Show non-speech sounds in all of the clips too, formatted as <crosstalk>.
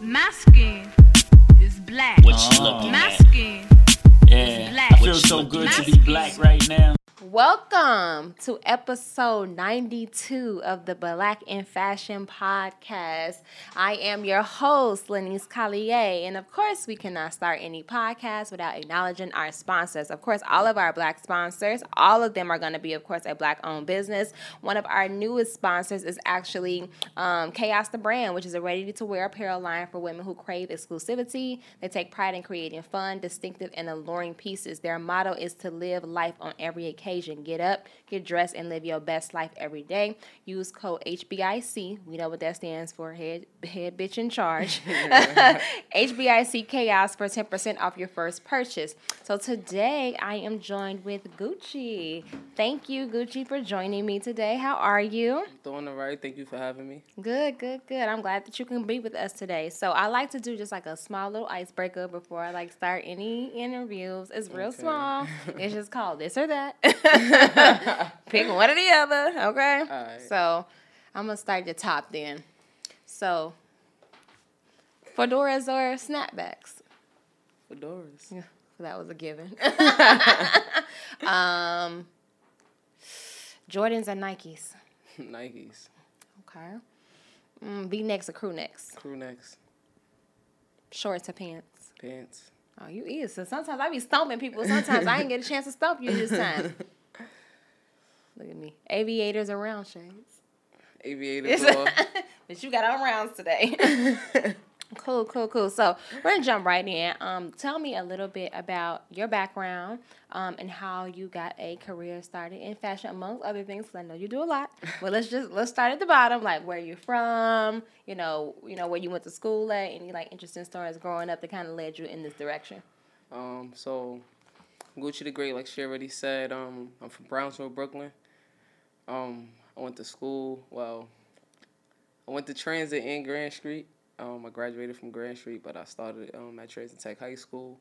My skin is black. What you looking My at? skin Yeah, black. I feel so good to be black right now. Welcome to episode 92 of the Black in Fashion podcast. I am your host, Lenise Collier, and of course, we cannot start any podcast without acknowledging our sponsors. Of course, all of our black sponsors, all of them are going to be, of course, a black owned business. One of our newest sponsors is actually um, Chaos the Brand, which is a ready to wear apparel line for women who crave exclusivity. They take pride in creating fun, distinctive, and alluring pieces. Their motto is to live life on every occasion. Get up, get dressed, and live your best life every day. Use code HBIC. We know what that stands for. Head, head bitch in charge. <laughs> <laughs> HBIC Chaos for 10% off your first purchase. So today I am joined with Gucci. Thank you, Gucci, for joining me today. How are you? Doing all right. Thank you for having me. Good, good, good. I'm glad that you can be with us today. So I like to do just like a small little icebreaker before I like start any interviews. It's real Okay. small. <laughs> It's just called this or that. <laughs> Pick one or the other. Okay. So I'm gonna start the top then. So fedoras or snapbacks? Fedoras. Yeah, that was a given. <laughs> <laughs> um, Jordans and Nikes. Nikes. Okay. Mm, V necks or crew necks? Crew necks. Shorts or pants? Pants. Oh, you is. So sometimes I be stumping people. Sometimes I ain't get a chance to stump you this time. <laughs> Look at me. Aviators around round shades? Aviators <laughs> but you got on rounds today. <laughs> cool, cool, cool. So we're gonna jump right in. Um, tell me a little bit about your background, um, and how you got a career started in fashion, amongst other things. Cause I know you do a lot. <laughs> But let's just let's start at the bottom. Like where you're from. You know, you know where you went to school at. Any like interesting stories growing up that kind of led you in this direction. um. So, Gucci the Great, like she already said. Um, I'm from Brownsville, Brooklyn. Um, I went to school. Well, I went to Transit in Grand Street. Um, I graduated from Grand Street, but I started um at Transit Tech High School.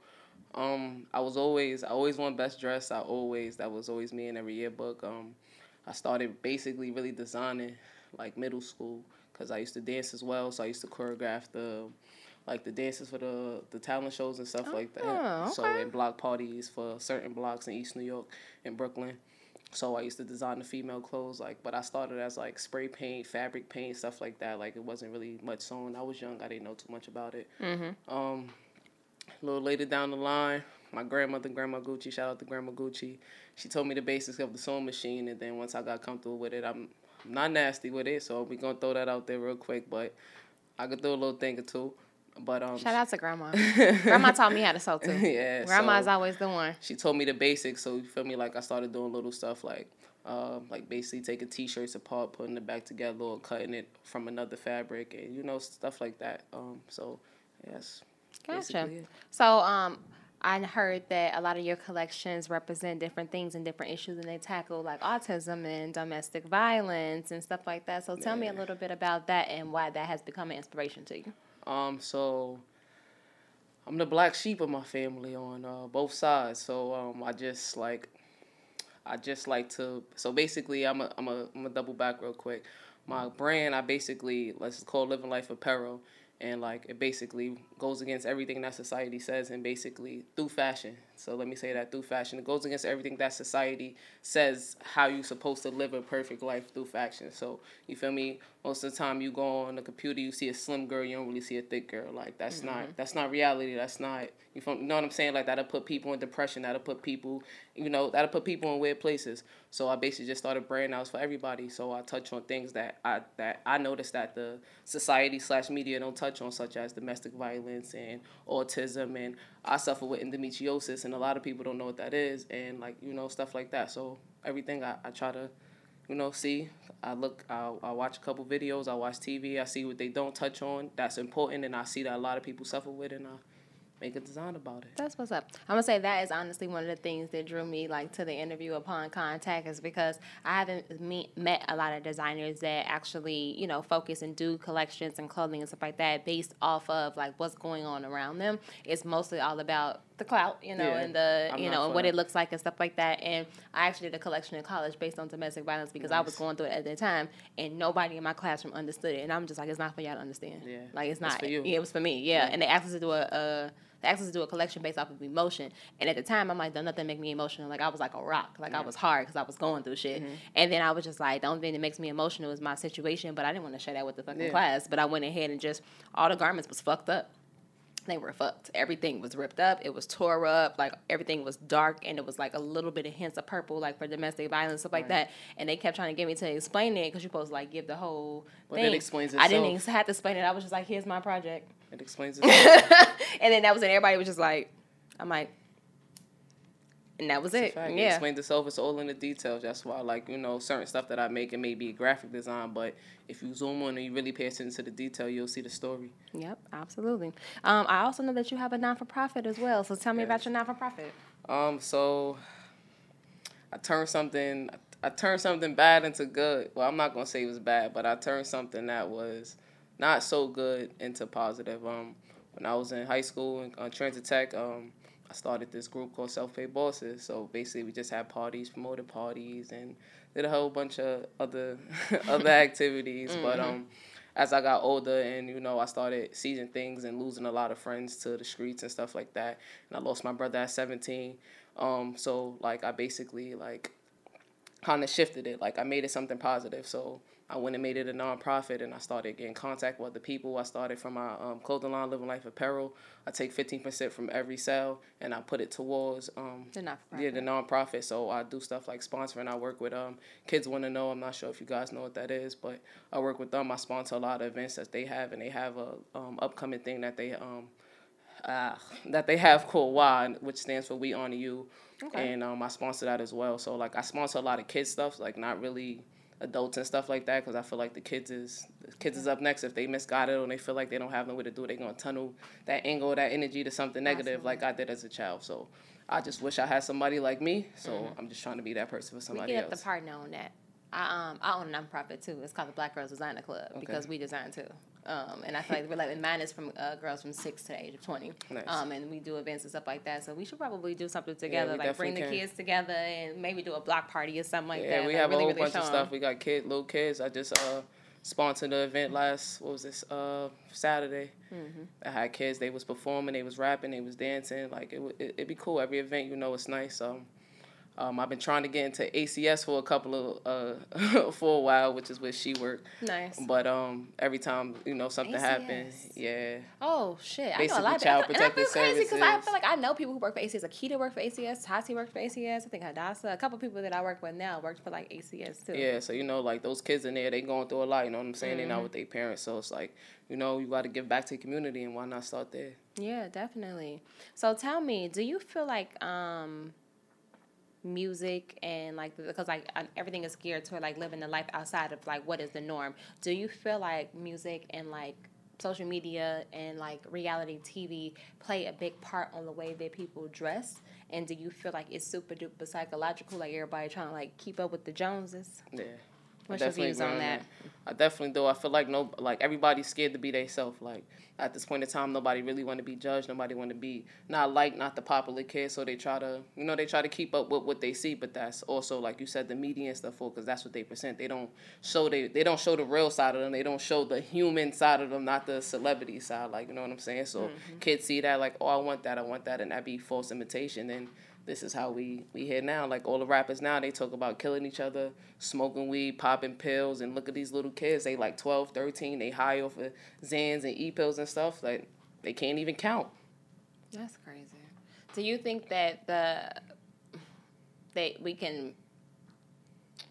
Um, I was always I always won best dress. I always that was always me in every yearbook. Um, I started basically really designing like middle school because I used to dance as well. So I used to choreograph the like the dances for the the talent shows and stuff like that. Oh, So in block parties for certain blocks in East New York and Brooklyn. So I used to design the female clothes, like, but I started as like spray paint, fabric paint, stuff like that. Like it wasn't really much sewn. I was young, I didn't know too much about it. Mm-hmm. Um, a little later down the line, my grandmother, Grandma Gucci, shout out to Grandma Gucci. She told me the basics of the sewing machine, and then once I got comfortable with it, I'm I'm not nasty with it, so we're gonna throw that out there real quick. But I could do a little thing or two. But um, Shout out to grandma. <laughs> grandma taught me how to sew too. yeah, Grandma's so- always the one. she told me the basics, so you feel me? Like I started doing little stuff like, um, like basically taking t-shirts apart, putting it back together, or cutting it from another fabric, and you know stuff like that. Um, so yes, Gotcha. So, um, I heard that a lot of your collections represent different things and different issues, and they tackle like autism and domestic violence and stuff like that. So, tell me a little bit about that and why that has become an inspiration to you. Um, so I'm the black sheep of my family on uh, both sides. So um, I just like, I just like to. So basically, I'm a I'm a I'm a double back real quick. My brand, I basically let's call Living Life Apparel, and like it basically goes against everything that society says, and basically through fashion. So let me say that through fashion, it goes against everything that society says how you're supposed to live a perfect life through fashion. So you feel me? Most of the time, you go on the computer, you see a slim girl, you don't really see a thick girl. Like that's not mm-hmm. that's not reality. That's not you, feel, you know what I'm saying? Like that'll put people in depression. That'll put people, you know, that'll put people in weird places. So I basically just started brand outs for everybody. So I touch on things that I that I noticed that the society slash media don't touch on, such as domestic violence and autism, and I suffer with endometriosis, and a lot of people don't know what that is, and like you know stuff like that. So everything I, I try to you know, see. I look, I, I watch a couple videos, I watch TV, I see what they don't touch on. That's important, and I see that a lot of people suffer with, it, and I make a design about it. That's what's up. I'm gonna say that is honestly one of the things that drew me like to the interview upon contact is because I haven't me- met a lot of designers that actually you know focus and do collections and clothing and stuff like that based off of like what's going on around them. It's mostly all about the clout, you know, Yeah, and the I'm you know and what it looks like and stuff like that. And I actually did a collection in college based on domestic violence because I was going through it at the time, and nobody in my classroom understood it. And I'm just like, it's not for y'all to understand. Yeah, like it's not. for you. Yeah, it was for me. Yeah, and they asked us to do a. a they asked us to do a collection based off of emotion, and at the time, I'm like, nothing make me emotional. Like I was like a rock. Like I was hard because I was going through shit. Mm-hmm. And then I was just like, the only thing that makes me emotional is my situation. But I didn't want to share that with the fucking Yeah. class. But I went ahead and just all the garments was fucked up they were fucked. Everything was ripped up. It was tore up. Like everything was dark, and it was like a little bit of hints of purple, like for domestic violence stuff like Right. that. And they kept trying to get me to explain it because you're supposed to like give the whole But it explains I didn't even have to explain it. I was just like, "Here's my project," It explains <laughs> it. and then that was it. Everybody was just like, "I'm like," and that was a it. fact. It Yeah. explains itself. It's all in the details. That's why, like you know, certain stuff that I make it may be graphic design, but if you zoom in and you really pay attention to the detail, you'll see the story. Yep, absolutely. Um, I also know that you have a non for profit as well. So tell me about your non for profit. Um, so I turned something. I turned something bad into good. Well, I'm not gonna say it was bad, but I turned something that was not so good into positive. Um, when I was in high school in uh, Transit Tech, um, I started this group called Self Pay Bosses. So basically, we just had parties, promoted parties, and did a whole bunch of other <laughs> other <laughs> activities. But um, as I got older and you know I started seizing things and losing a lot of friends to the streets and stuff like that, and I lost my brother at 17. Um, so like I basically like kind of shifted it. Like I made it something positive. So I went and made it a nonprofit, and I started getting contact with the people. I started from my um, clothing line, Living Life Apparel. I take fifteen percent from every sale, and I put it towards um, The not-for-profit. yeah the nonprofit. So I do stuff like sponsoring. I work with um kids want to know. I'm not sure if you guys know what that is, but I work with them. I sponsor a lot of events that they have, and they have a um, upcoming thing that they um uh, that they have called WY, which stands for We Honor You. Okay. And um, I sponsor that as well. So like I sponsor a lot of kids stuff, like not really adults and stuff like that, because I feel like the kids is the kids is up next. If they misguided or they feel like they don't have nowhere to do it, they're gonna tunnel that anger, that energy to something negative, like I did as a child. So I just wish I had somebody like me. So I'm just trying to be that person for We somebody get up else. the partner on that. I um I own a nonprofit too. It's called the Black Girls Designer Club because we design too. Um, and I feel like we're like and mine is from uh, girls from six to the age of twenty. Nice. Um, and we do events and stuff like that. So we should probably do something together, we like bring the can. kids together and maybe do a block party or something like Yeah, that. Yeah, we like have really, a whole really bunch of stuff. We got kid, little kids. I just uh sponsored the event last what was this uh Saturday. Mm-hmm. I had kids. They was performing. They was rapping. They was dancing. Like it, would- it it'd be cool. Every event, you know, it's nice. Um, um, I've been trying to get into ACS for a couple of uh <laughs> for a while, which is where she worked. Nice. But um, every time you know something happens, yeah, Oh shit! I know a Basically, lot of Child and I feel Protective crazy because I feel like I know people who work for ACS. Akita worked for ACS. Tati worked for ACS. I think Hadassah. A couple people that I work with now worked for like ACS too. yeah. So you know, like those kids in there, they going through a lot. You know what I'm saying? They Mm-hmm. not with their parents, so it's like you know you got to give back to the community, and why not start there? Yeah, definitely. So tell me, do you feel like um music and like because like everything is geared toward like living the life outside of like what is the norm. Do you feel like music and like social media and like reality TV play a big part on the way that people dress? And do you feel like it's super duper psychological, like everybody trying to like keep up with the Joneses? Yeah. What's your definitely views on that? I definitely do. I feel like no, like everybody's scared to be themselves. Like at this point in time, nobody really want to be judged. Nobody want to be not like not the popular kid. So they try to, you know, they try to keep up with what they see. But that's also like you said, the media and stuff for because that's what they present. They don't show they they don't show the real side of them. They don't show the human side of them, not the celebrity side. Like you know what I'm saying. So Mm-hmm. kids see that like, oh, I want that, I want that, and that be false imitation. And this is how we we hear now. Like all the rappers now, they talk about killing each other, smoking weed, popping pills, and look at these little kids. They like 12, 13. They high off of Xans and E pills and stuff. Like they can't even count. That's crazy. Do you think that the that we can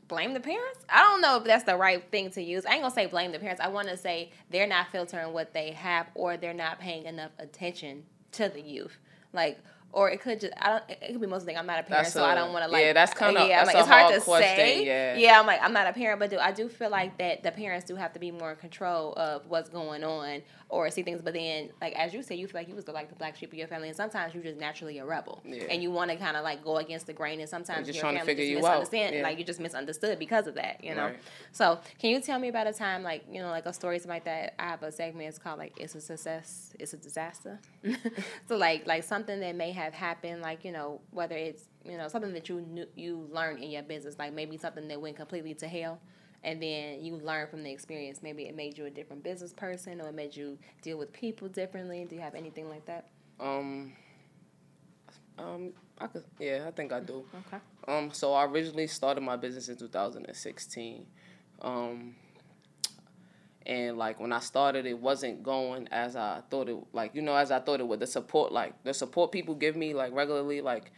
blame the parents? I don't know if that's the right thing to use. I ain't gonna say blame the parents. I want to say they're not filtering what they have, or they're not paying enough attention to the youth. Like, or it could just I don't. It could be most thing. I'm not a parent, so I don't want to like. yeah, that's uh, kinda- yeah. I'm like, it's hard hard to question, say. yeah. yeah. I'm like I'm not a parent, but do I do feel like that the parents do have to be more in control of what's going on or see things. But then, like as you said, you feel like you was the like the black sheep of your family, and sometimes you're just naturally a rebel, Yeah. and you want to kind of like go against the grain, and sometimes just your trying to family figure just you out, misunderstand, yeah. like you just misunderstood because of that, you know. Right. So, can you tell me about a time like you know like a story something like that? I have a segment. It's called like "It's a Success, It's a Disaster." <laughs> so like like something that may have happened, like you know, whether it's you know something that you knew you learned in your business, like maybe something that went completely to hell, and then you learn from the experience. Maybe it made you a different business person, or it made you deal with people differently. Do you have anything like that? Um, um, I could, yeah, I think I do. Okay. Um, so I originally started my business in 2016. Um, and like when I started, it wasn't going as I thought it. Like you know, as I thought it would. The support, like the support people give me, like regularly, like,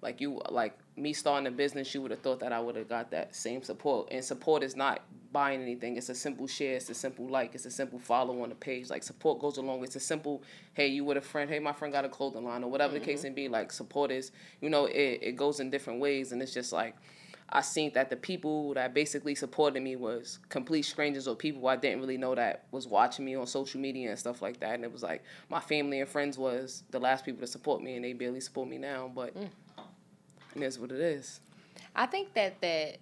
like you, like me starting a business, you would have thought that I would have got that same support. And support is not buying anything. It's a simple share. It's a simple like. It's a simple follow on the page. Like support goes along. It's a simple, hey, you with a friend. Hey, my friend got a clothing line or whatever the case mm-hmm. may be. Like support is, you know, it it goes in different ways, and it's just like. I seen that the people that basically supported me was complete strangers or people I didn't really know that was watching me on social media and stuff like that. And it was like my family and friends was the last people to support me, and they barely support me now. But mm. It is what it is. I think that that,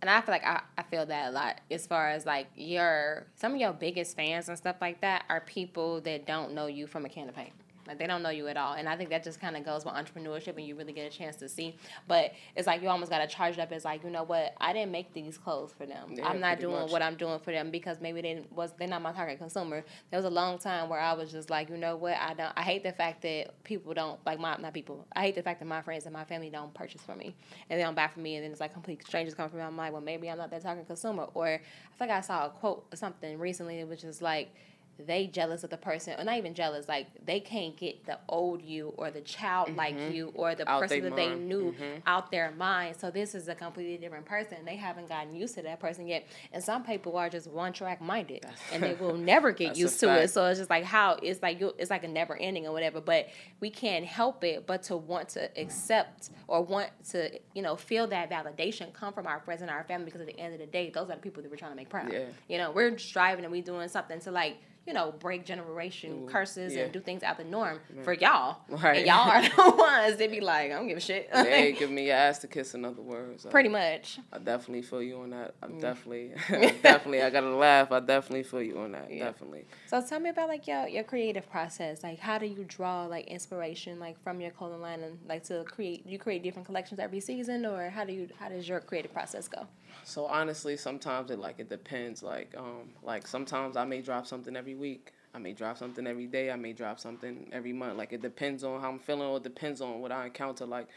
and I feel like I, I feel that a lot as far as like your some of your biggest fans and stuff like that are people that don't know you from a can of paint. Like they don't know you at all, and I think that just kind of goes with entrepreneurship, and you really get a chance to see. But it's like you almost got to charge it up as like, you know what? I didn't make these clothes for them. Yeah, I'm not doing much. what I'm doing for them because maybe they was they're not my target consumer. There was a long time where I was just like, you know what? I don't. I hate the fact that people don't like my not people. I hate the fact that my friends and my family don't purchase for me and they don't buy for me, and then it's like complete strangers come from me. I'm like, well, maybe I'm not that target consumer. Or I think I saw a quote or something recently, which is like. They jealous of the person, or not even jealous. Like they can't get the old you or the childlike mm-hmm. you or the Out person they that they mind. knew mm-hmm. out their mind. So this is a completely different person. They haven't gotten used to that person yet. And some people are just one track minded, and they will <laughs> never get used to it. So it's just like how it's like you, it's like a never ending or whatever. But we can't help it but to want to accept or want to you know feel that validation come from our friends and our family because at the end of the day, those are the people that we're trying to make proud. Yeah. You know, we're striving and we doing something to like. You know, break generation curses yeah. and do things out the norm for y'all. Right. And y'all are <laughs> the ones that be like, I don't give a shit. They ain't <laughs> give me your ass to kiss. In other words, I- Pretty much. I definitely feel you on that. I Mm. definitely, <laughs> definitely. I gotta laugh. I definitely feel you on that. Definitely. So tell me about like your your creative process. Like how do you draw like inspiration like from your clothing line and like to create you create different collections every season or how do you how does your creative process go? So honestly, sometimes it like it depends. Like um, like sometimes I may drop something every week. I may drop something every day. I may drop something every month. Like it depends on how I'm feeling, or it depends on what I encounter. Like,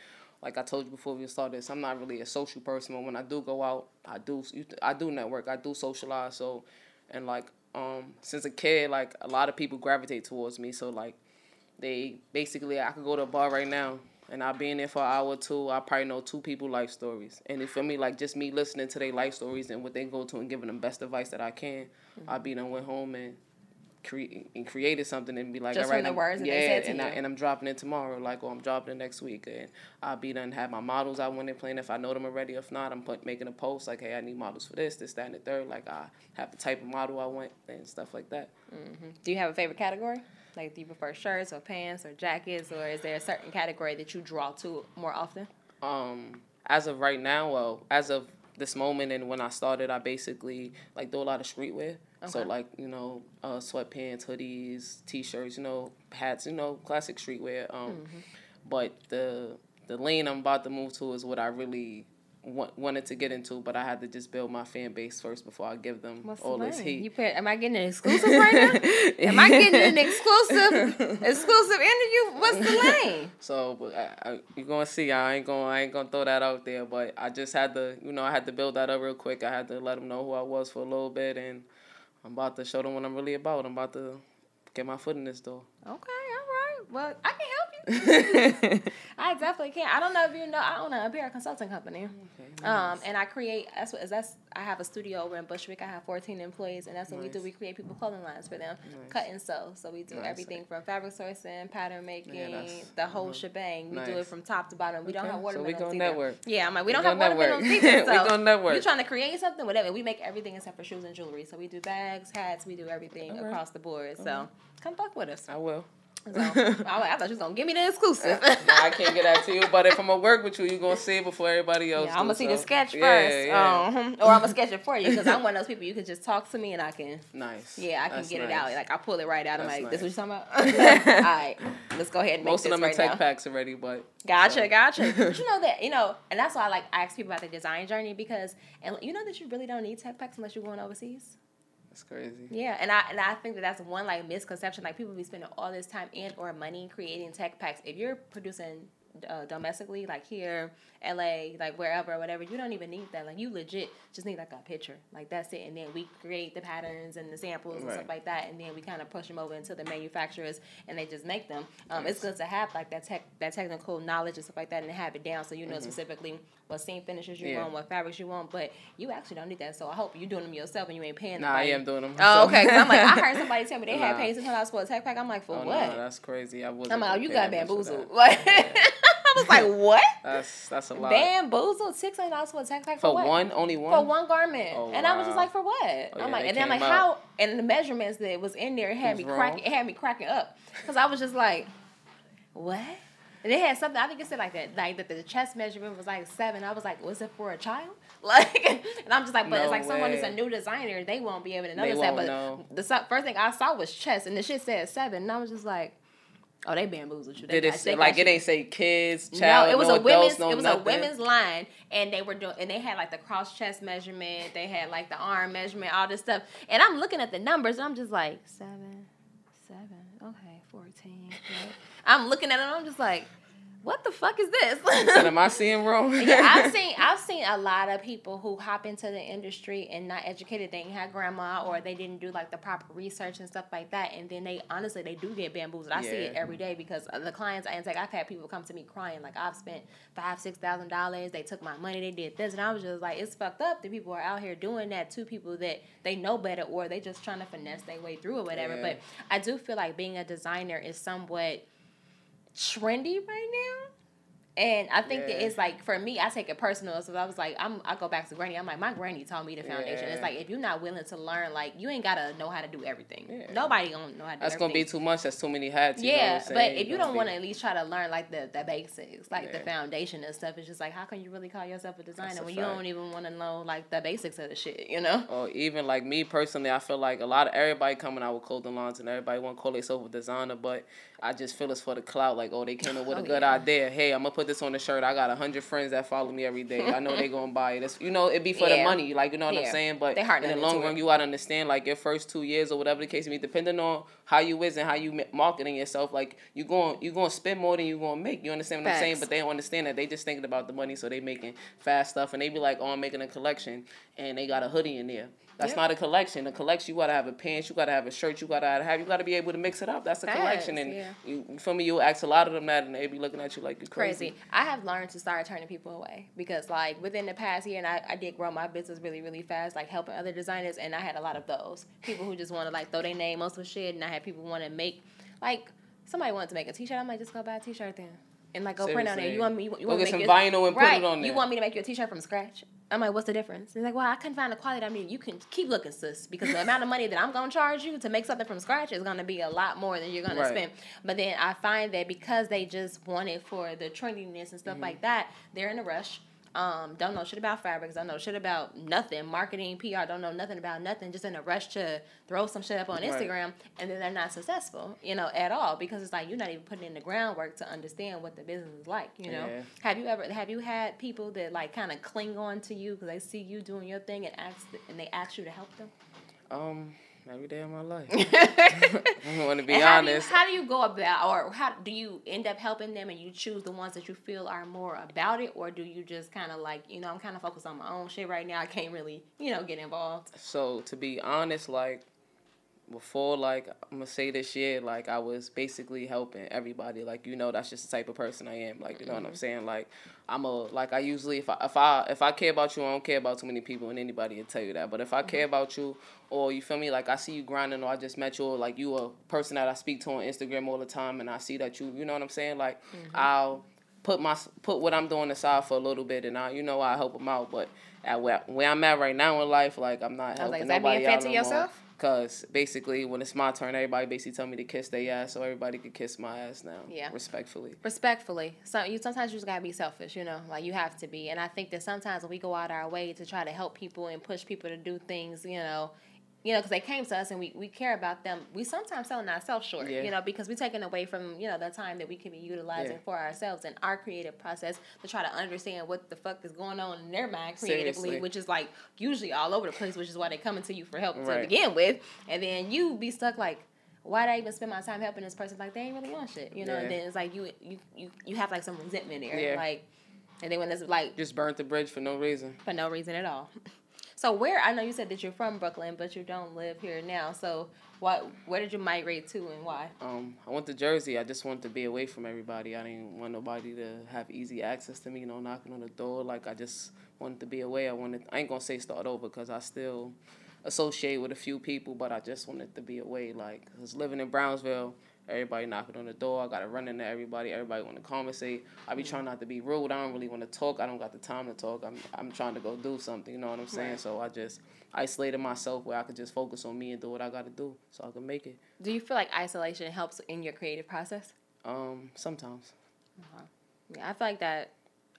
like I told you before we started this, I'm not really a social person. But when I do go out, I do I do network. I do socialize. So, and like um, since a kid, like a lot of people gravitate towards me. So like, they basically I could go to a bar right now and I'll be in there for an hour or two. I probably know two people life stories, and for me like just me listening to their life stories and what they go to and giving them best advice that I can, I'll be done went home and. Cre- and created something and be like, Just all right, the I'm- words yeah, they said and I, and I'm dropping it tomorrow, like, or I'm dropping it next week, and I'll be done have my models I want to plan if I know them already. If not, I'm put, making a post like, hey, I need models for this, this, that, and the third. Like, I have the type of model I want and stuff like that. Mm-hmm. Do you have a favorite category? Like do you prefer shirts or pants or jackets or is there a certain category that you draw to more often? um as of right now well as of this moment and when i started i basically like do a lot of streetwear so like you know uh sweatpants hoodies t-shirts you know hats you know classic streetwear um Mm-hmm. but the the lane i'm about to move to is what i really want, wanted to get into but i had to just build my fan base first before i give them What's all the this heat You put, am I getting an exclusive right now? <laughs> Am I getting an exclusive exclusive interview? What's the lane? <laughs> So I, I, you're gonna see. I ain't gonna. I ain't gonna throw that out there. But I just had to. You know, I had to build that up real quick. I had to let them know who I was for a little bit, and I'm about to show them what I'm really about. I'm about to get my foot in this door. Okay. Well, I can help you. <laughs> I definitely can. I don't know if you know. I own a apparel consulting company. Um, and I create. That's what. That's. I have a studio over in Bushwick. I have 14 employees, and that's what we do. We create people clothing lines for them, cut and sew. So we do Nice. everything from fabric sourcing, pattern making, that's- the whole shebang. We do it from top to bottom. We don't Okay, have so we watermelons gonna network. Yeah, I'm like we We don't have watermelons either. <laughs> We So gonna network. We're trying to create something, whatever. We make everything except for shoes and jewelry. So we do bags, hats. We do everything across the board. So come fuck with us. I will. So I, was like, I thought you was gonna give me the exclusive. <laughs> Nah, I can't get that to you. But if I'm gonna work with you, you're gonna see it before everybody else. Yeah, I'm gonna see the sketch Yeah, first, yeah. Um, or I'm gonna sketch it for you because I'm one of those people you can just talk to me and I can, <laughs> Nice. yeah, I can That's get it out. Like I pull it right out. I'm That's like, this what nice. you talking about? <laughs> All right, let's go ahead and make Most of them are tech now. packs already, but Gotcha, so- gotcha. but you know that you know, and that's why I like I ask people about the design journey because, and you know that you really don't need tech packs unless you're going overseas. It's crazy. Yeah, and I and I think that that's one like misconception. Like people be spending all this time and or money creating tech packs. If you're producing uh, domestically, like here, LA, like wherever, whatever, you don't even need that. Like you legit just need like a picture, like that's it. And then we create the patterns and the samples and stuff like that, and then we kind of push them over into the manufacturers, and they just make them. Um, It's good to have like that tech, that technical knowledge and stuff like that, and have it down so you know specifically what seam finishes you Mm-hmm. Yeah. want, what fabrics you want. But you actually don't need that. So I hope you're doing them yourself and you ain't paying. Nah, I am doing them. Oh, okay. Cause I'm like, I heard somebody tell me they had Nah. paid six hundred dollars for a tech pack. I'm like, for Oh, what? no, that's crazy. I wasn't. I'm like, oh, you got that much for bamboozled. Like, <laughs> I was like, <laughs> what? That's that's a lot. Bamboozled six hundred dollars for a tech pack for, For what? one, only one. For one garment, Oh, and I was just wow. like, for what? Oh, yeah, I'm like, and then I'm like, how? And the measurements that was in there had me cracking. It had me cracking up because I was just like, what? And it had something. I think it said like that, like that the chest measurement was like seven. I was like, was it for a child? <laughs> Like, and I'm just like, but No it's like someone who's a new designer, they won't be able to They notice that. But know. the first thing I saw was chest, and the shit said seven, and I was just like, oh, they bamboozled you. They Did it got- say, they like got it you. ain't say kids, child, no, it was no a adults, women's. no it was nothing? a women's line, and they were doing, and they had like the cross chest measurement. They had like the arm measurement, all this stuff. And I'm looking at the numbers, and I'm just like seven, seven, okay, fourteen. <laughs> right. I'm looking at it, and I'm just like, what the fuck is this? Said, am I <laughs> seeing wrong? yeah, I've <laughs> seen I've seen a lot of people who hop into the industry and not educated. They ain't had grandma or they didn't do like the proper research and stuff like that. And then they honestly they do get bamboozled. I see it every day because the clients I intake. I've had people come to me crying like I've spent five six thousand dollars. They took my money. They did this, and I was just like, it's fucked up. that people are out here doing that to people that they know better or they just trying to finesse their way through or whatever. Yeah. But I do feel like being a designer is somewhat trendy right now. And I think that it's like for me, I take it personal. So I was like, I'm I go back to granny. I'm like, my granny taught me the foundation. It's like if you're not willing to learn, like you ain't gotta know how to do everything. Yeah. Nobody gonna know how to do That's gonna be too much. That's too many hats. You know what yeah, but if you don't want to at least try to learn like the, the basics, like the foundation and stuff, it's just like how can you really call yourself a designer when you don't even want to know like the basics of the shit, you know? or even like me personally, I feel like a lot of everybody coming out with clothing lines and everybody want to call themselves a designer, but I just feel it's for the clout. Like, oh, they came up with a Oh, good yeah. idea. Hey, I'm gonna put this on the shirt. I got a hundred friends that follow me every day. I know they gonna buy it. It's, you know, it be for the money. Like, you know what Yeah. I'm saying? But in the long run, it. you gotta understand like your first two years or whatever the case may be, depending on how you is and how you marketing yourself. Like, you going you gonna spend more than you gonna make. You understand what I'm saying? But they don't understand that they just thinking about the money, so they making fast stuff, and they be like, oh, I'm making a collection, and they got a hoodie in there. That's Yep. not a collection. A collection, you gotta have a pants, you gotta have a shirt, you gotta have, you gotta be able to mix it up. That's a collection, and yeah. you, you feel me? You'll ask a lot of them that, and they be looking at you like you crazy. crazy. I have learned to start turning people away because, like, within the past year, and I, I did grow my business really, really fast, like helping other designers, and I had a lot of those people who just want to like throw their name on some shit, and I had people want to make, like, somebody wanted to make a T-shirt. I might just go buy a T-shirt then, and like go print on it. You want me? You, you want me some to make vinyl and put it right, on You want me to make you a T-shirt from scratch? I'm like, what's the difference? He's like, well, I couldn't find the quality I need. You can keep looking, sis, because the amount of money that I'm gonna charge you to make something from scratch is gonna be a lot more than you're gonna Right. spend. But then I find that because they just want it for the trendiness and stuff Mm-hmm. like that, they're in a rush. Um, don't know shit about fabrics, don't know shit about nothing, marketing, PR, don't know nothing about nothing, just in a rush to throw some shit up on Right. Instagram and then they're not successful, you know, at all. Because it's like you're not even putting in the groundwork to understand what the business is like, you know. Yeah. Have you ever have you had people that like kind of cling on to you because they see you doing your thing and ask and they ask you to help them? Um, every day of my life. <laughs> I want to be And how do, you, honest. how do you go about, or how do you end up helping them, and you choose the ones that you feel are more about it, or do you just kind of like, you know, I'm kind of focused on my own shit right now. I can't really, you know, get involved. So to be honest, like before, like I'm gonna say this year, like I was basically helping everybody. Like you know, that's just the type of person I am. Like you know what I'm mm-hmm. saying. Like I'm a like I usually if I if I if I care about you, I don't care about too many people, and anybody will tell you that. But if I care mm-hmm. about you, or you feel me, like I see you grinding, or I just met you, or like you a person that I speak to on Instagram all the time, and I see that you, you know what I'm saying. Like mm-hmm. I'll put my put what I'm doing aside for a little bit, and I you know I help them out. But at where, where I'm at right now in life, like I'm not was like, helping is that nobody being fair out to no more. Cause basically, when it's my turn, everybody basically tell me to kiss their ass, so everybody could kiss my ass now. Yeah. respectfully. respectfully. So you sometimes you just gotta be selfish, you know, like you have to be. And I think that sometimes when we go out our way to try to help people and push people to do things, you know, you know, because they came to us and we, we care about them. We sometimes selling ourselves short, Yeah. you know, because we're taking away from you know the time that we can be utilizing Yeah. for ourselves and our creative process to try to understand what the fuck is going on in their mind creatively, Seriously. which is like usually all over the place, which is why they coming to you for help to begin with, and then you be stuck like. Why did I even spend my time helping this person? Like they ain't really on shit, you know. And then it's like you you you you have like some resentment there, Yeah. like, and then when it's like Just burnt the bridge for no reason. for no reason at all. <laughs> So where I know you said that you're from Brooklyn, but you don't live here now. So what where did you migrate to and why? Um, I went to Jersey. I just wanted to be away from everybody. I didn't want nobody to have easy access to me. You know, knocking on the door. Like I just wanted to be away. I wanted. I ain't gonna say start over because I still associate with a few people, but I just wanted to be away. Like, cause living in Brownsville, everybody knocking on the door. I gotta run into everybody. Everybody want to conversate. I be trying not to be rude. I don't really want to talk. I don't got the time to talk. I'm I'm trying to go do something. You know what I'm saying? Right. So I just isolated myself where I could just focus on me and do what I gotta do so I can make it. Do you feel like isolation helps in your creative process? Um, sometimes. Yeah, I feel like that.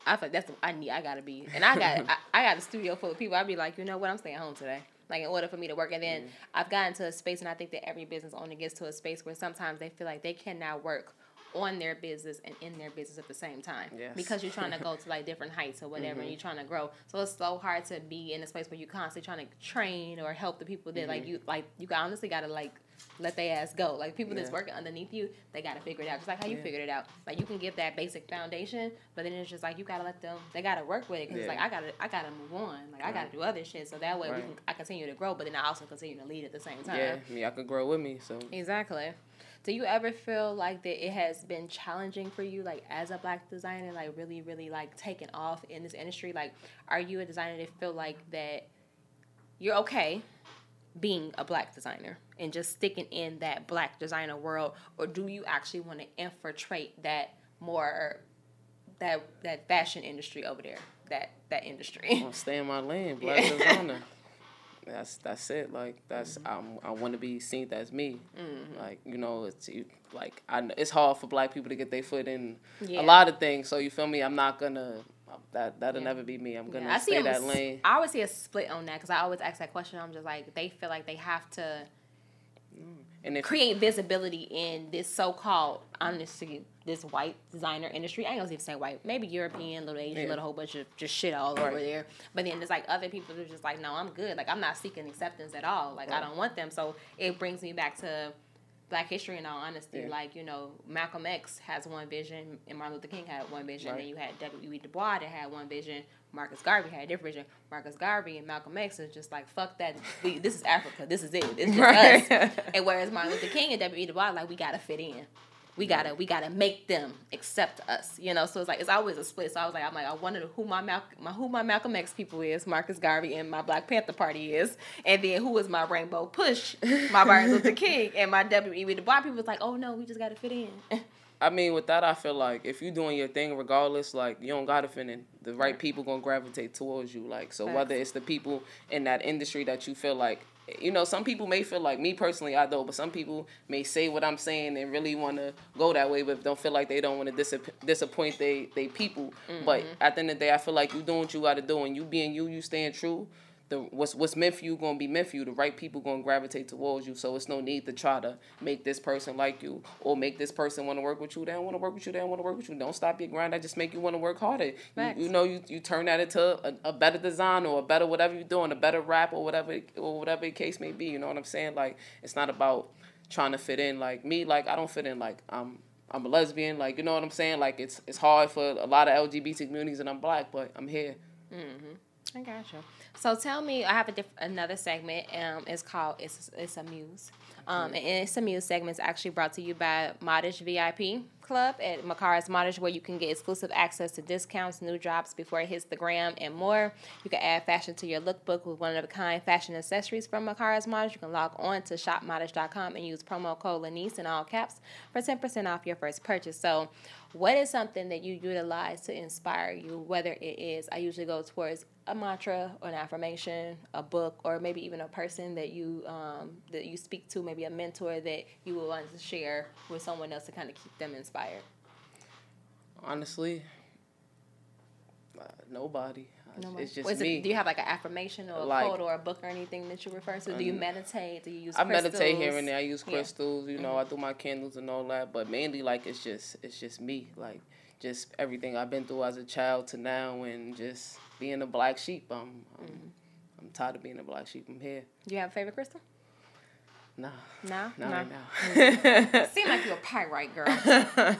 I feel like that's what I need. I gotta be, and I got <laughs> I, I got a studio full of people. I'd be like, you know what, I'm staying home today. Like in order for me to work, and then mm. I've gotten to a space, and I think that every business owner gets to a space where sometimes they feel like they cannot work on their business and in their business at the same time. Yes. because you're trying to go to like different heights or whatever and mm-hmm. you're trying to grow. So it's so hard to be in a space where you're constantly trying to train or help the people that like mm-hmm. you like you honestly gotta like let their ass go. Like people that's working underneath you they gotta figure it out. Just like how you Yeah. figured it out? Like you can give that basic foundation but then it's just like you gotta let them they gotta work with it because it's Yeah. like I gotta I gotta move on. Like I gotta do other shit. So that way we can I continue to grow but then I also continue to lead at the same time. Yeah, me, I could grow with me. So. Exactly. Do you ever feel like that it has been challenging for you, like as a black designer, like really, really like taking off in this industry? Like, are you a designer that feel like that you're okay being a black designer and just sticking in that black designer world, or do you actually want to infiltrate that more that that fashion industry over there, that that industry? I'm gonna stay in my lane, <laughs> black Yeah. designer. That's that's it. Like that's mm-hmm. I'm, I want to be seen as me. Mm-hmm. Like you know, it's you, like I it's hard for black people to get their foot in Yeah. a lot of things. So you feel me? I'm not gonna that that'll Yeah. never be me. I'm gonna Yeah, stay that lane. I always see a split on that because I always ask that question. I'm just like they feel like they have to mm. And if create visibility in this so-called honestly this white designer industry. I ain't gonna even say white, maybe European, little Asian, Yeah. little whole bunch of just shit all over there. But then there's like other people who's just like, no, I'm good. Like I'm not seeking acceptance at all. Like I don't want them. So it brings me back to Black history in all honesty. Yeah. Like, you know, Malcolm X has one vision and Martin Luther King had one vision. Right. Then you had W.E. Du Bois that had one vision. Marcus Garvey had a different vision. Marcus Garvey and Malcolm X is just like, fuck that. We, this is Africa. This is it. It's just <laughs> Right. us. And whereas Martin Luther King and W.E. Du Bois, like, we gotta fit in. We gotta we gotta make them accept us, you know. So it's like it's always a split. So I was like, I'm like, I wonder who my Mal- my who my Malcolm X people is, Marcus Garvey and my Black Panther Party is, and then who is my Rainbow Push, <laughs> my Martin Luther King and my W.E. the black people. was like, oh no, we just gotta fit in. <laughs> I mean, with that, I feel like if you're doing your thing, regardless, like you don't gotta fit in. The right people gonna gravitate towards you. Like so, whether it's the people in that industry that you feel like, you know, some people may feel like me personally, I don't, but some people may say what I'm saying and really want to go that way, but don't feel like they don't want to disapp- disappoint they they people. But mm-hmm. at the end of the day, I feel like you doing what you gotta do, and you being you, you staying true. The, what's what's meant for you gonna be meant for you. The right people gonna gravitate towards you. So it's no need to try to make this person like you or make this person want to work with you. They don't want to work with you. They don't want to work with you. Don't stop your grind. That just make you want to work harder. You, you know you, you turn that into a, a better design or a better whatever you're doing, a better rap or whatever or whatever the case may be. You know what I'm saying? Like it's not about trying to fit in. Like me, like I don't fit in. Like I'm I'm a lesbian. Like you know what I'm saying? Like it's it's hard for a lot of LGBT communities and I'm black, but I'm here. Mm-hmm. I got you. So tell me, I have a diff- another segment. Um, it's called it's it's a muse. Um, and it's a muse segment. It's actually brought to you by Modish VIP Club at Makara's Modish, where you can get exclusive access to discounts, new drops before it hits the gram, and more. You can add fashion to your lookbook with one of a kind fashion accessories from Makara's Modish. You can log on to shopmodish.com and use promo code Lanice in all caps for ten percent off your first purchase. So, what is something that you utilize to inspire you? Whether it is, I usually go towards a mantra or an affirmation, a book, or maybe even a person that you um, that you speak to, maybe a mentor that you would want to share with someone else to kind of keep them inspired? Honestly, uh, nobody. Nobody. It's just it- me. do you have like an affirmation or a Like- quote or a book or anything that you refer to? Do you Um, meditate? Do you use I meditate here and there. I use Yeah. crystals. You know, I do my candles and all that. But mainly, like, it's just it's just me. Like, just everything I've been through as a child to now, and just being a black sheep. I'm I'm, Mm-hmm. I'm tired of being a black sheep. I'm here. Do you have a favorite crystal? Nah, No, not no. right now. <laughs> Seem like you're a pyrite girl. <laughs>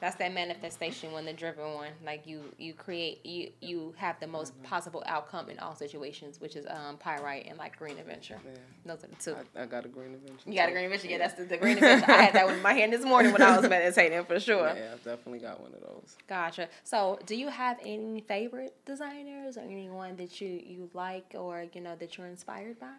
That's that manifestation one, the driven one. Like you, you create, you you have the most Mm-hmm. possible outcome in all situations, which is um pyrite and like green aventurine. Yeah. Those are the two. I, I got a green aventurine. You got a green aventurine, yeah. That's the, the green aventurine. I had that one in my hand this morning when I was <laughs> meditating for sure. Yeah, I've definitely got one of those. Gotcha. So, do you have any favorite designers or anyone that you you like or you know that you're inspired by?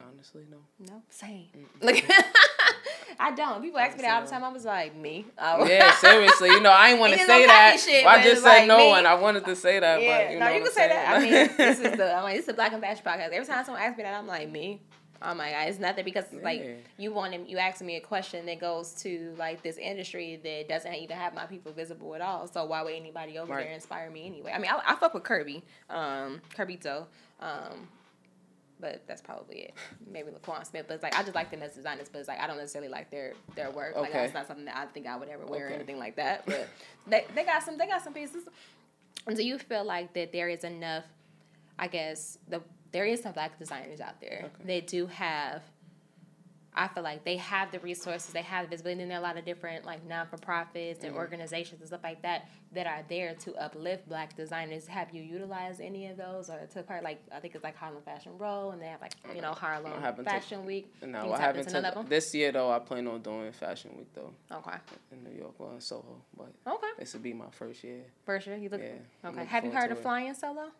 Honestly, no. No, same. Look, <laughs> <laughs> I don't. People ask me that all the time. I was like, me. Oh. Yeah, <laughs> seriously. You know, I ain't want to say that. shit, Well, I just said like no, me. and I wanted to say that. Yeah, but you no, know you can I'm say that. I mean, this is <laughs> the I'm like, this is the Black in Fashion podcast. Every time someone asks me that, I'm like, me. Oh my god, it's nothing because like you want wanted you asking me a question that goes to like this industry that doesn't even have my people visible at all. So why would anybody over Right. there inspire me anyway? I mean, I, I fuck with Kirby, um, Kirbito, um, but that's probably it. Maybe LaQuan Smith, but it's like I just like them as designers, but it's like I don't necessarily like their their work. Like Okay. that's not something that I think I would ever wear or anything like that. But <laughs> they they got some they got some pieces. Do you feel like that there is enough? I guess the there is some black designers out there. Okay. They do have. I feel like they have the resources, they have the visibility, and there are a lot of different like non for profits and Mhm. organizations and stuff like that that are there to uplift black designers. Have you utilized any of those or took part? Like I think it's like Harlem Fashion Row, and they have like you know Harlem haven't took- Fashion Week. No, I haven't into none of took this year though. I plan on doing Fashion Week though Okay, in New York or in Soho, but okay, this would be my first year. First year, You look Yeah, okay. Have you heard of it. Flying Solo?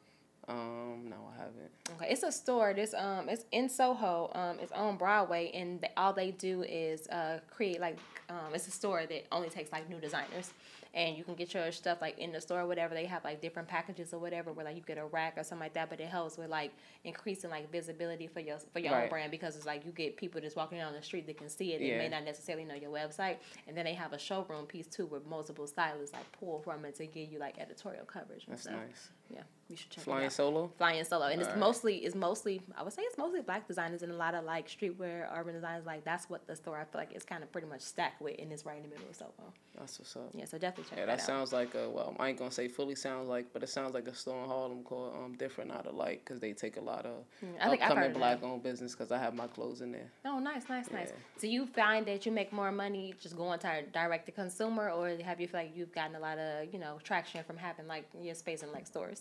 Um, no, I haven't. Okay, it's a store. This um, it's in Soho. Um, it's on Broadway, and they, all they do is uh create like um, it's a store that only takes like new designers, and you can get your stuff like in the store or whatever. They have like different packages or whatever where like you get a rack or something like that. But it helps with like increasing like visibility for your for your own brand because it's like you get people just walking down the street that can see it. They Yeah. may not necessarily know your website, and then they have a showroom piece too where multiple stylists like pull from it to give you like editorial coverage. And That's stuff. nice. Yeah, you should check it Flying out solo. flying solo and it's Alright. mostly it's mostly i would say it's mostly black designers and a lot of like streetwear urban designers like that's what the store i feel like is kind of pretty much stacked with and it's right in the middle of soho That's what's up. yeah so definitely check Yeah, that, that out sounds like a well. I ain't gonna say fully sounds like, but it sounds like a store in Harlem called um different not alike because they take a lot of Mm, i think upcoming black owned business because I have my clothes in there. oh nice nice nice Yeah. do you find that you make more money just going to direct to consumer or have you feel like you've gotten a lot of you know traction from having like your space in like stores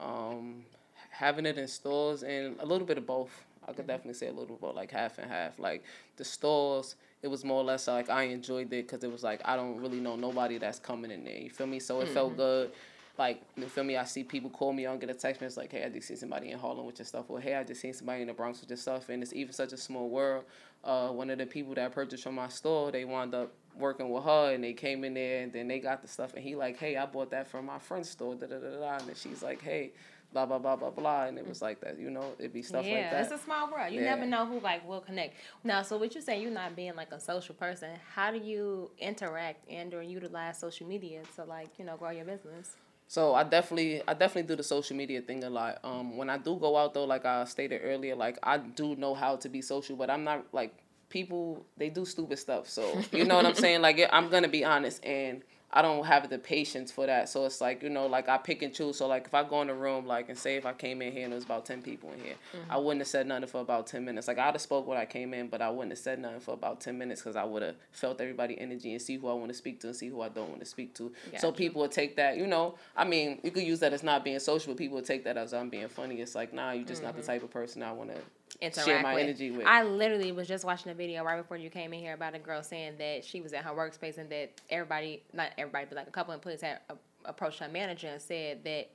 Um, having it in stores and a little bit of both. I Mm-hmm. could definitely say a little bit like half and half. Like the stores, it was more or less like I enjoyed it because it was like I don't really know nobody that's coming in there. You feel me? So it Mm-hmm. felt good. Like you feel me? I see people call me on, get a text message like, "Hey, I just seen somebody in Harlem with your stuff," or "Hey, I just seen somebody in the Bronx with your stuff." And it's even such a small world. Uh, one of the people that purchased from my store, they wound up working with her, and they came in there, and then they got the stuff, and he like, "Hey, I bought that from my friend's store," da da da da, and then she's like, "Hey." Blah blah blah blah blah, and it was like that, you know. It'd be stuff yeah, like that. it's a small world. You Yeah. never know who like will connect. Now, so what you saying? You're not being like a social person. How do you interact and or utilize social media to like you know grow your business? So I definitely I definitely do the social media thing a lot. Um, when I do go out though, like I stated earlier, like I do know how to be social, but I'm not like people. They do stupid stuff, so you know what I'm saying. Like I'm gonna be honest, and I don't have the patience for that. So it's like you know, like I pick and choose. So like if I go in the room, like and say if I came in here and there was about ten people in here, mm-hmm. I wouldn't have said nothing for about ten minutes. Like I'd have spoke when I came in, but I wouldn't have said nothing for about ten minutes because I would have felt everybody energy and see who I want to speak to and see who I don't want to speak to. So people would take that, you know. I mean, you could use that as not being social, but people would take that as I'm being funny. It's like, nah, you're just not the mm-hmm. type of person I want to Interact share my with. energy with. I literally was just watching a video right before you came in here about a girl saying that she was at her workspace and that everybody, not everybody, but like a couple employees had approached her manager and said that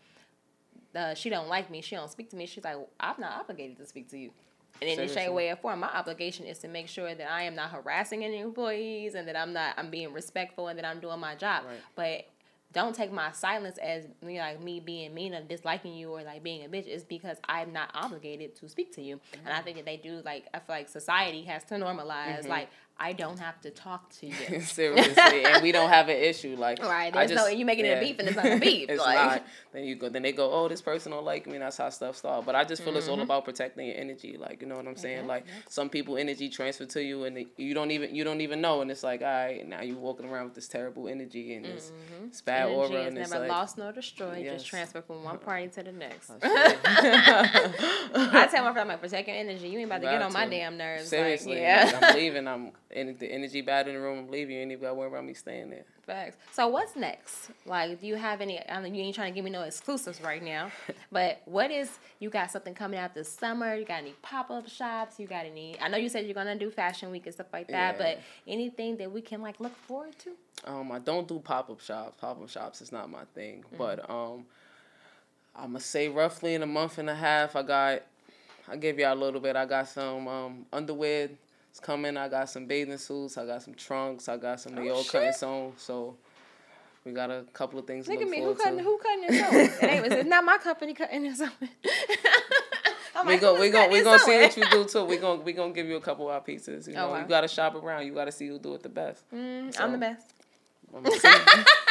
uh, she don't like me, she don't speak to me. She's like, I'm not obligated to speak to you. And in any Seriously. way, or form, my obligation is to make sure that I am not harassing any employees and that I'm not I'm being respectful and that I'm doing my job. Right. But don't take my silence as you know, like me being mean or disliking you or like being a bitch. It's because I'm not obligated to speak to you. And I mm-hmm. think that they do like I feel like society has to normalize mm-hmm. like I don't have to talk to you. <laughs> Seriously, and we don't have an issue like <laughs> Right, I there's no- you making it a beef and it's not a <laughs> beef, it's like- not. Then you go, then they go, oh, this person don't like me. And that's how stuff start. But I just feel it's Mm-hmm. all about protecting your energy. Like you know what I'm saying? Like some people energy transfer to you, and they, you don't even you don't even know. And it's like, all right, now you're walking around with this terrible energy and this, this bad Mm-hmm. Energy aura, is and it's never like. lost nor destroyed, Yes. just transfer from one party to the next. oh. I tell my friend, I'm like, protect your energy. You ain't about to get on my damn nerves. Seriously, Like, yeah. like, I'm leaving. I'm and the energy bad in the room. I'm leaving. You ain't even got to worry about me staying there. Facts. So what's next? Like, do you have any? I mean, you ain't trying to give me no exclusives right now, <laughs> but what is? You got something coming out this summer? You got any pop up shops? You got any? I know you said you're gonna do fashion week and stuff like that, Yeah. but anything that we can like look forward to? Um, I don't do pop up shops. Pop up shops is not my thing. Mm-hmm. But um, I'm gonna say roughly in a month and a half, I got. I give y'all a little bit. I got some um underwear. It's coming. I got some bathing suits. I got some trunks. I got some New Oh, cutting sewn. So we got a couple of things Look at me. Who cutting? to. Who cutting this sewing? it ain't. It's not my company cutting this sewing. <laughs> I'm we like, go, we go, we gonna see what you do too. We <laughs> gonna, we gonna give you a couple of our pieces. You Oh, know, wow. you gotta shop around. You gotta see who do it the best. Mm, So- I'm the best. <laughs>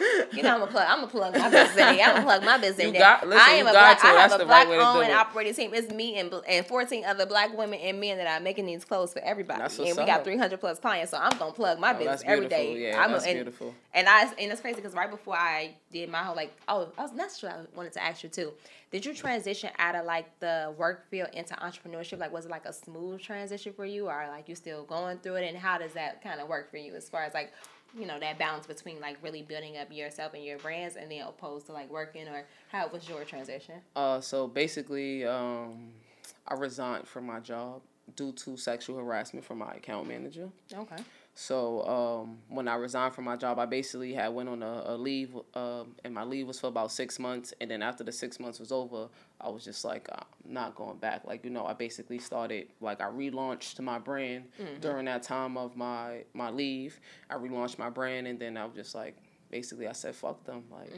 I'm gonna see. You know, I'm gonna plug. I'm gonna plug my <laughs> business. in. I'm gonna plug my business. You in got- listen, I am a black. to. I That's a black right owned and operating team. It's me and and 14 other black women and men that are making these clothes for everybody. And we got 300 plus clients, so I'm gonna plug my Oh, business every Yeah, I'm that's and, beautiful. And I and it's crazy because right before I did my whole like oh I was that's what I wanted to ask you too. Did you transition out of like the work field into entrepreneurship? Like was it like a smooth transition for you, or like you still going through it? And how does that kind of work for you as far as like you know that balance between like really building up yourself and your brands, and then opposed to like working, or how was your transition? Uh, so basically, um, I resigned from my job due to sexual harassment from my account manager. Okay. So um, when I resigned from my job, I basically had went on a, a leave, um, and my leave was for about six months. And then after the six months was over, I was just like, I'm not going back. Like you know, I basically started like I relaunched my brand during that time of my my leave. I relaunched my brand, and then I was just like. Basically, I said fuck them, like,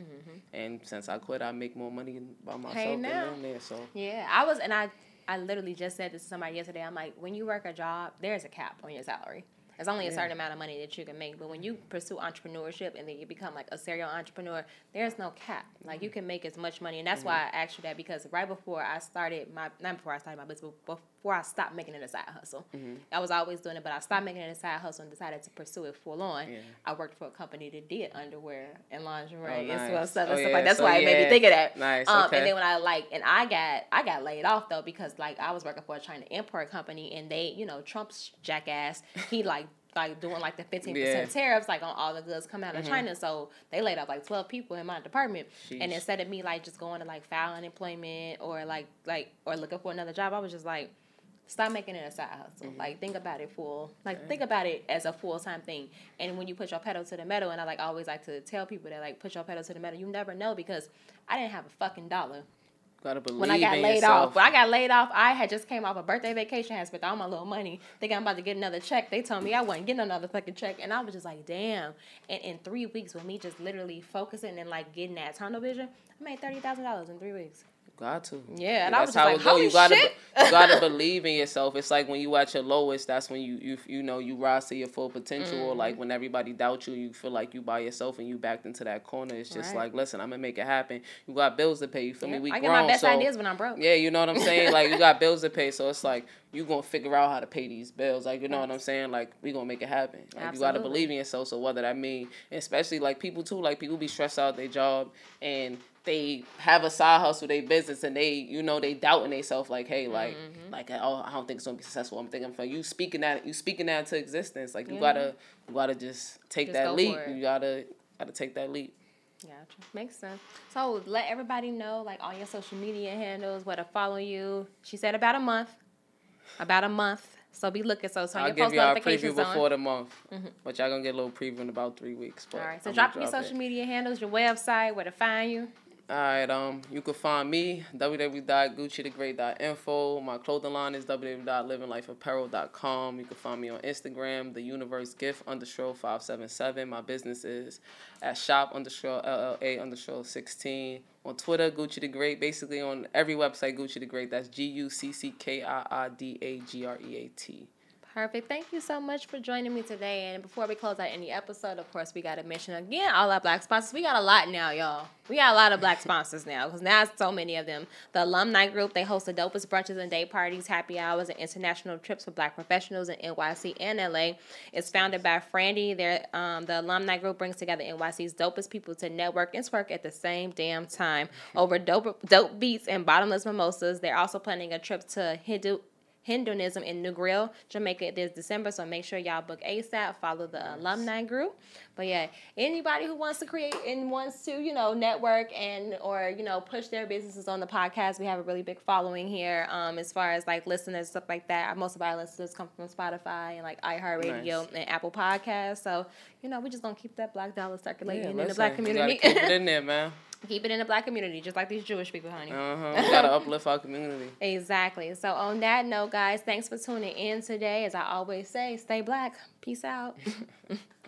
and since I quit, I make more money by myself Hey, than them there. So Yeah, I was, and I, I literally just said this to somebody yesterday. I'm like, when you work a job, there's a cap on your salary. There's only a Yeah. certain amount of money that you can make, but when you pursue entrepreneurship and then you become like a serial entrepreneur, there's no cap. Like you mm. can make as much money, and that's why mm-hmm. I asked you that because right before I started my, not before I started my business, but before I stopped making it a side hustle, I was always doing it, but I stopped making it a side hustle and decided to pursue it full on. Yeah. I worked for a company that did underwear and lingerie Oh, and nice. stuff Oh, and stuff yeah. like. That's So, why it made me think of that. Nice, Um, okay. And then when I like, and I got I got laid off though because like I was working for a China import company and they, you know, Trump's jackass, he like like doing like the fifteen Yeah. Mm-hmm. percent tariffs like on all the goods coming out of China. So they laid off like twelve people in my department. And instead of me like just going to like file unemployment or like like or looking for another job, I was just like. Stop making it a side hustle. Mm-hmm. Like think about it full. Like think about it as a full time thing. And when you put your pedal to the metal, and I like always like to tell people that like put your pedal to the metal. You never know because I didn't have a fucking dollar gotta believe when I got laid yourself. off. When I got laid off, I had just came off a birthday vacation, had spent all my little money, thinking I'm about to get another check. They told me I wasn't getting another fucking check, and I was just like, damn. And in three weeks, with me just literally focusing and like getting that tunnel vision, I made thirty thousand dollars in three weeks. Got to. Yeah, and I was that's just how like, it go. You gotta, you gotta believe in yourself. It's like when you at your lowest, that's when you you you know you rise to your full potential. Mm-hmm. like when everybody doubt you, you feel like you by yourself and you backed into that corner. It's just Right. like, listen, I'm gonna make it happen. You got bills to pay. You feel Yeah, me? We I get grown, my best so ideas when I'm broke. yeah, you know what I'm saying. Like you got <laughs> bills to pay, so it's like you gonna figure out how to pay these bills. Like you know what I'm saying. Like we gonna make it happen. Like you gotta believe in yourself. So whether that mean, especially like people too, like people be stressed out their job and they have a side hustle, they business, and they you know they doubting themselves. Like hey, like Mm-hmm. like oh I don't think it's gonna be successful. I'm thinking for you speaking that you speaking that into existence. Like you Yeah. gotta you gotta just take Just that leap. You gotta gotta take that leap. Gotcha. Makes sense. So let everybody know, like all your social media handles, where to follow you. She said about a month. About a month. So be looking. So turn I'll your give post y'all a notifications preview. Mm-hmm. before the month, but y'all gonna get a little preview in about three weeks. But All right. So drop your it. social media handles, your website, where to find you. All right, um, you can find me www.guccithegreat.info. My clothing line is www.livinglifeapparel.com. You can find me on Instagram, the universe gift underscore five seven seven. My business is at shop underscore LLA underscore sixteen. On Twitter, Gucci the Great. Basically on every website, Gucci the Great. That's G U C C K I I D A G R E A T. Perfect. Thank you so much for joining me today. And before we close out any episode, of course, we got to mention again all our black sponsors. We got a lot now, y'all. We got a lot of black <laughs> sponsors now because now so many of them. The alumni group, they host the dopest brunches and day parties, happy hours, and international trips for black professionals in NYC and LA. It's founded by Frandy. Um, the alumni group brings together NYC's dopest people to network and twerk at the same damn time over dope, dope beats and bottomless mimosas. They're also planning a trip to Hindu Hedonism in Negril, Jamaica this December. So make sure y'all book ASAP. Follow the yes. alumni group. But yeah, anybody who wants to create and wants to, you know, network and or you know push their businesses on the podcast, we have a really big following here. Um, as far as like listeners stuff like that, most of our listeners come from Spotify and like iHeartRadio nice. and Apple Podcasts. So you know, we just gonna keep that black dollar circulating yeah, in the black community. keep it in <laughs> there, man. Keep it in the black community, just like these Jewish people, honey. Uh huh. <laughs> We gotta uplift our community. Exactly. So on that note, guys, thanks for tuning in today. As I always say, stay black. Peace out. <laughs>